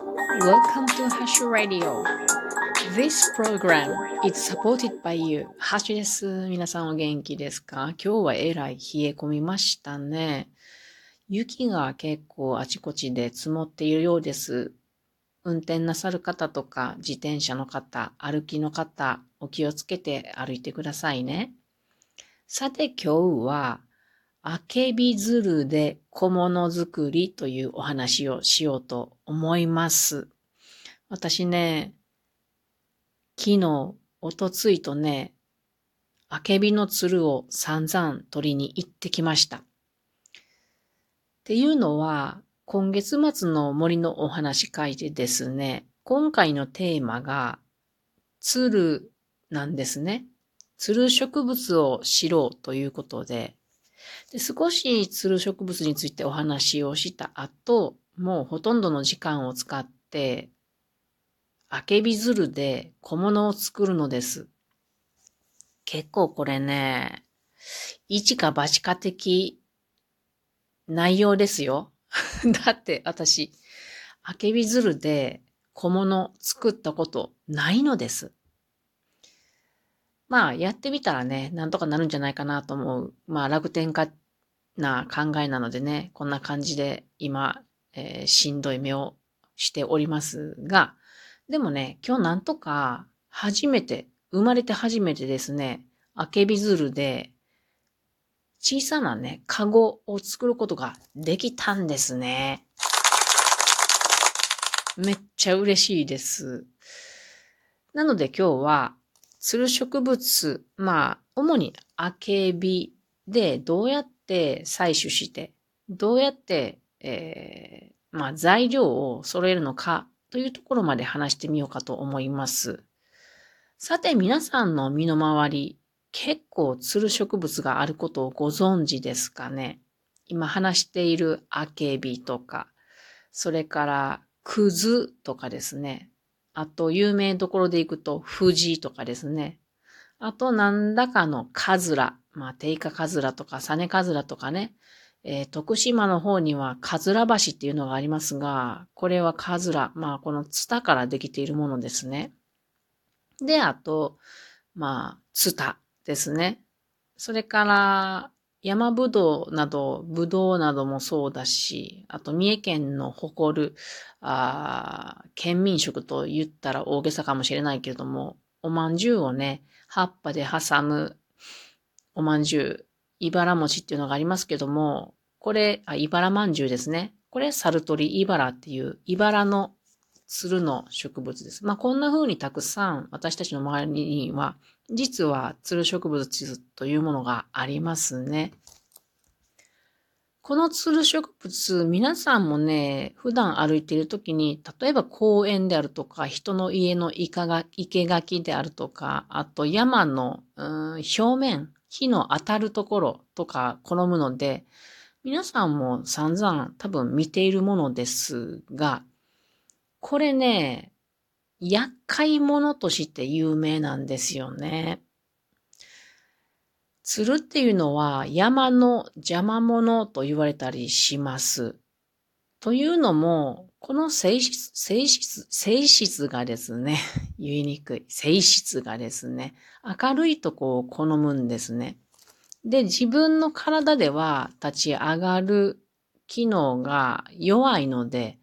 Welcome to Hash Radio. This program is supported by you. ハッシュです。皆さんお元気ですか？今日はえらい冷え込みましたね。雪が結構あちこちで積もっているようです。運転なさる方とか自転車の方、歩きの方、お気をつけて歩いてくださいね。さて今日はあけび鶴で小物作りというお話をしようと思います。私ね、昨日、おとついとね、あけびの鶴を散々取りに行ってきました。っていうのは、今月末の森のお話会でですね、今回のテーマが、鶴なんですね。鶴植物を知ろうということで、で少しツル植物についてお話をした後、もうほとんどの時間を使って、あけび鶴で小物を作るのです。結構これね、一か八か的内容ですよ。だって私、あけび鶴で小物作ったことないのです。まあ、やってみたらね、なんとかなるんじゃないかなと思う。まあ、楽天家な考えなのでね、こんな感じで今、えー、しんどい目をしておりますが、でもね、今日なんとか初めて、生まれて初めてですね、あけび鶴で小さなね、カゴを作ることができたんですね。めっちゃ嬉しいです。なので今日はつる植物、まあ、主にアケビでどうやって採取して、どうやって、えー、まあ、材料を揃えるのかというところまで話してみようかと思います。さて、皆さんの身の回り、結構つる植物があることをご存知ですかね？今話しているアケビとか、それからクズとかですね。あと、有名どころで行くと、富士とかですね。あと、何らかのカズラ。まあ、テイカカズラとか、サネカズラとかね。えー、徳島の方にはカズラ橋っていうのがありますが、これはカズラ。まあ、このツタからできているものですね。で、あと、まあ、ツタですね。それから、山ぶどうなど、ぶどうなどもそうだし、あと三重県の誇る、あ県民食と言ったら大げさかもしれないけれども、おまんじゅうをね、葉っぱで挟むおまんじゅう、茨餅っていうのがありますけども、これ、あ、茨まんじゅうですね。これ、サルトリ茨っていう、茨の鶴の植物です。まあ、こんな風にたくさん私たちの周りには実はツル植物というものがありますね。このツル植物、皆さんもね、普段歩いている時に、例えば公園であるとか、人の家の生垣であるとか、あと山の、表面、火の当たるところとか好むので、皆さんも散々多分見ているものですが、これね、厄介者として有名なんですよね。鶴っていうのは山の邪魔者と言われたりします。というのも、この性質、性質、性質がですね、言いにくい。性質がですね、明るいとこを好むんですね。で、自分の体では立ち上がる機能が弱いので、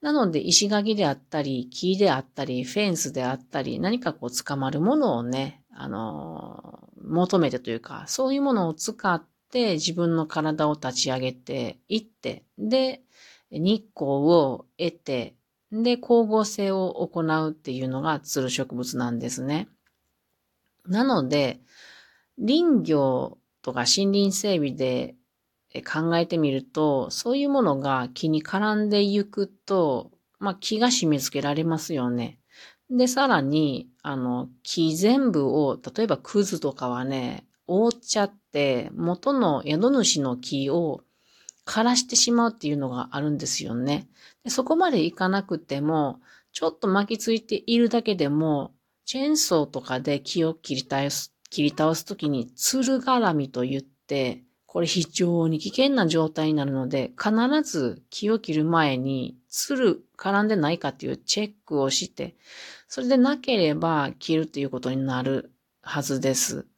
なので、石垣であったり、木であったり、フェンスであったり、何かこう捕まるものをね、あの、求めてというか、そういうものを使って自分の体を立ち上げていって、で、日光を得て、で、光合成を行うっていうのがツル植物なんですね。なので、林業とか森林整備で考えてみると、そういうものが木に絡んでいくと、まあ木が締め付けられますよね。で、さらに、あの、木全部を、例えばクズとかはね、覆っちゃって、元の宿主の木を枯らしてしまうっていうのがあるんですよね。でそこまでいかなくても、ちょっと巻きついているだけでも、チェーンソーとかで木を切り倒す、切り倒すときに、つる絡みと言って、これ非常に危険な状態になるので、必ず木を切る前に、つる絡んでないかっていうチェックをして、それでなければ切るということになるはずです。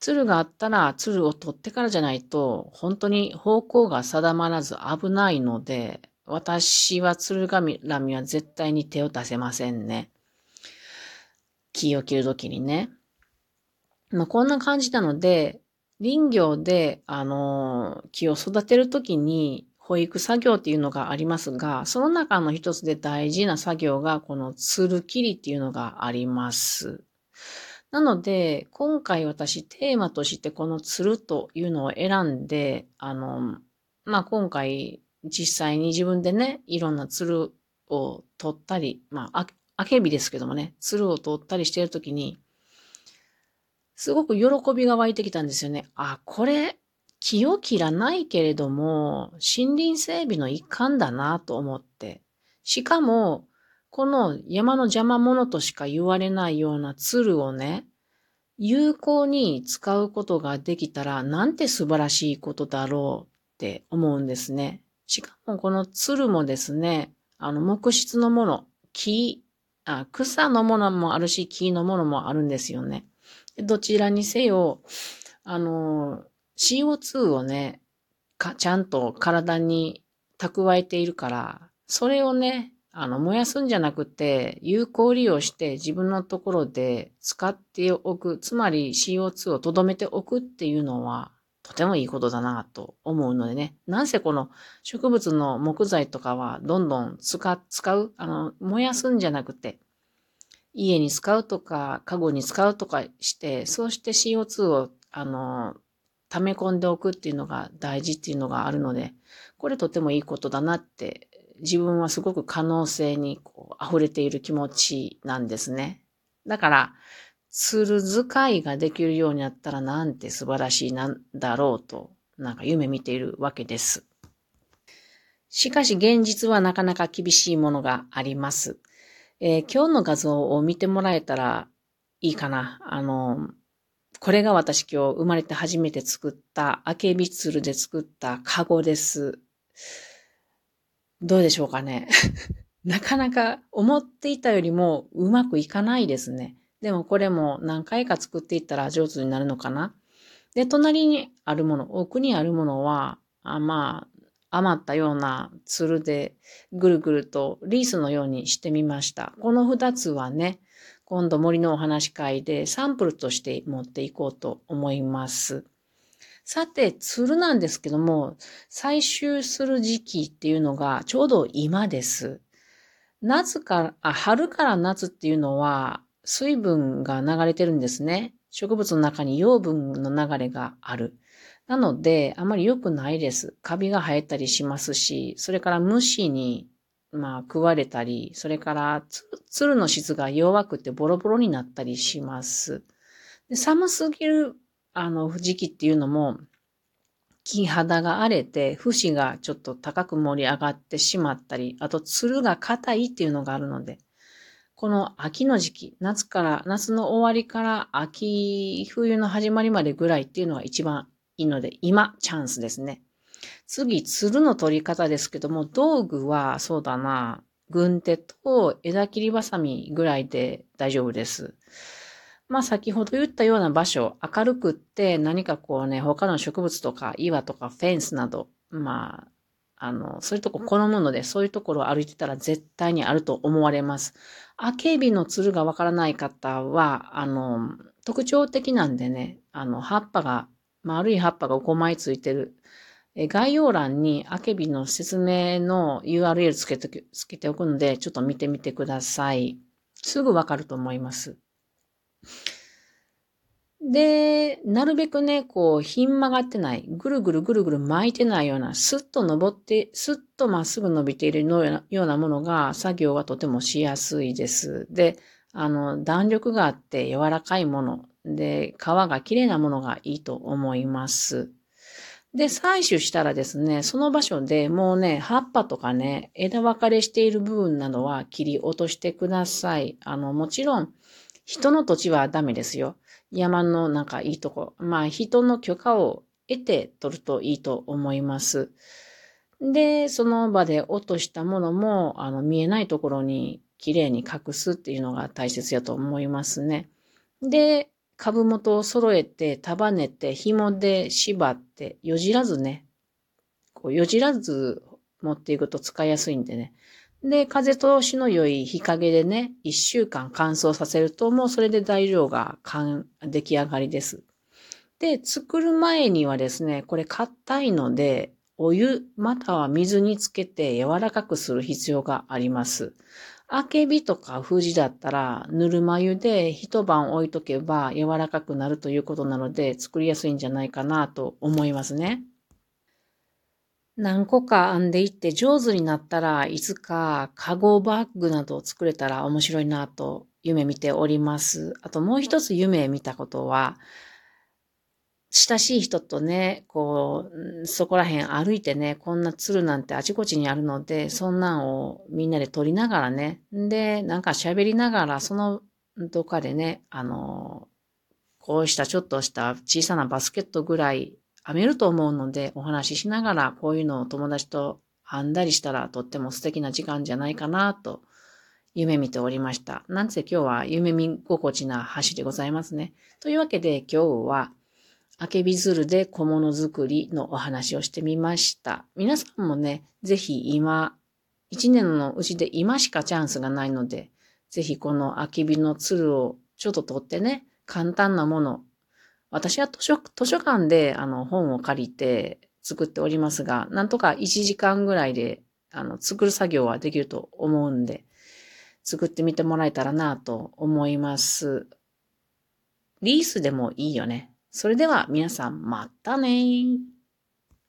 鶴があったら鶴を取ってからじゃないと、本当に方向が定まらず危ないので、私は鶴神ラミは絶対に手を出せませんね。木を切るときにね。まあ、こんな感じなので、林業で、あの、木を育てるときに、保育作業っていうのがありますが、その中の一つで大事な作業が、このつる切りっていうのがあります。なので、今回私テーマとしてこのつるというのを選んで、あの、まあ、今回実際に自分でね、いろんなつるを取ったり、まあ、あけびですけどもね、つるを取ったりしているときに、すごく喜びが湧いてきたんですよね。あ、これ、木を切らないけれども、森林整備の一環だなと思って。しかも、この山の邪魔者としか言われないような鶴をね、有効に使うことができたら、なんて素晴らしいことだろうって思うんですね。しかもこの鶴もですね、あの、木質のもの、木、あ草のものもあるし、木のものもあるんですよね。どちらにせよ、あの、CO2 をね、か、ちゃんと体に蓄えているから、それをね、あの、燃やすんじゃなくて、有効利用して自分のところで使っておく、つまり CO2 を留めておくっていうのは、とてもいいことだなと思うのでね。なんせこの植物の木材とかはどんどん使、使う、あの、燃やすんじゃなくて、家に使うとか、家具に使うとかして、そうして CO2 を、あの、溜め込んでおくっていうのが大事っていうのがあるので、これとてもいいことだなって、自分はすごく可能性にこう溢れている気持ちなんですね。だから、ツール使いができるようになったらなんて素晴らしいなんだろうと、なんか夢見ているわけです。しかし現実はなかなか厳しいものがあります。えー、今日の画像を見てもらえたらいいかな。あの、これが私今日生まれて初めて作ったアケビツルで作ったカゴです。どうでしょうかね。なかなか思っていたよりもうまくいかないですね。でもこれも何回か作っていったら上手になるのかな。で、隣にあるもの、奥にあるものは、あまあ、余ったようなツルでぐるぐるとリースのようにしてみました。この二つはね、今度森のお話会でサンプルとして持っていこうと思います。さて、ツルなんですけども、採集する時期っていうのがちょうど今です。夏から、春から夏っていうのは水分が流れてるんですね。植物の中に養分の流れがある。なので、あまり良くないです。カビが生えたりしますし、それから虫に、まあ、食われたり、それからつ、るの質が弱くてボロボロになったりします。で寒すぎる、あの、時期っていうのも、木肌が荒れて、節がちょっと高く盛り上がってしまったり、あと、つるが硬いっていうのがあるので、この秋の時期、夏から、夏の終わりから秋、冬の始まりまでぐらいっていうのが一番いいので、今、チャンスですね。次、鶴の取り方ですけども、道具は、そうだな、軍手と枝切りばさみぐらいで大丈夫です。まあ先ほど言ったような場所、明るくって何かこうね、他の植物とか岩とかフェンスなど、まあ、あの、そういうとこ好むので、そういうところを歩いてたら絶対にあると思われます。アケビのつるがわからない方は、あの、特徴的なんでね、あの、葉っぱが丸い葉っぱが5枚ついてる。え概要欄にアケビの説明の URL つけてつけておくので、ちょっと見てみてください。すぐわかると思います。で、なるべくね、こう、ひん曲がってない、ぐるぐるぐるぐる巻いてないような、スッと登って、スッとまっすぐ伸びているようなものが、作業はとてもしやすいです。で、あの、弾力があって柔らかいもの、で、皮が綺麗なものがいいと思います。で、採取したらですね、その場所でもうね、葉っぱとかね、枝分かれしている部分などは切り落としてください。あの、もちろん、人の土地はダメですよ。山のなんかいいとこ。まあ、人の許可を得て取るといいと思います。で、その場で落としたものも、あの、見えないところにきれいに隠すっていうのが大切やと思いますね。で、株元を揃えて、束ねて、紐で縛って、よじらずね、こうよじらず持っていくと使いやすいんでね。で、風通しの良い日陰でね、一週間乾燥させると、もうそれで材料が出来上がりです。で、作る前にはですね、これ硬いので、お湯または水につけて柔らかくする必要があります。あけびとか富士だったら、ぬるま湯で一晩置いとけば柔らかくなるということなので、作りやすいんじゃないかなと思いますね。何個か編んでいって上手になったらいつかカゴバッグなどを作れたら面白いなと夢見ております。あともう一つ夢見たことは、親しい人とね、こう、そこら辺歩いてね、こんな鶴なんてあちこちにあるので、そんなんをみんなで撮りながらね、で、なんか喋りながら、そのどっかでね、あの、こうしたちょっとした小さなバスケットぐらい編めると思うので、お話ししながらこういうのを友達と編んだりしたらとっても素敵な時間じゃないかなと夢見ておりました。なんせ今日は夢見心地な橋でございますね。というわけで今日は、あけび鶴で小物作りのお話をしてみました。皆さんもね、ぜひ今、一年のうちで今しかチャンスがないので、ぜひこのあけびの鶴をちょっと取ってね、簡単なもの、私は図書図書館であの本を借りて作っておりますが、なんとか1時間ぐらいであの作る作業はできると思うんで、作ってみてもらえたらなと思います。リースでもいいよね。それでは皆さんまたね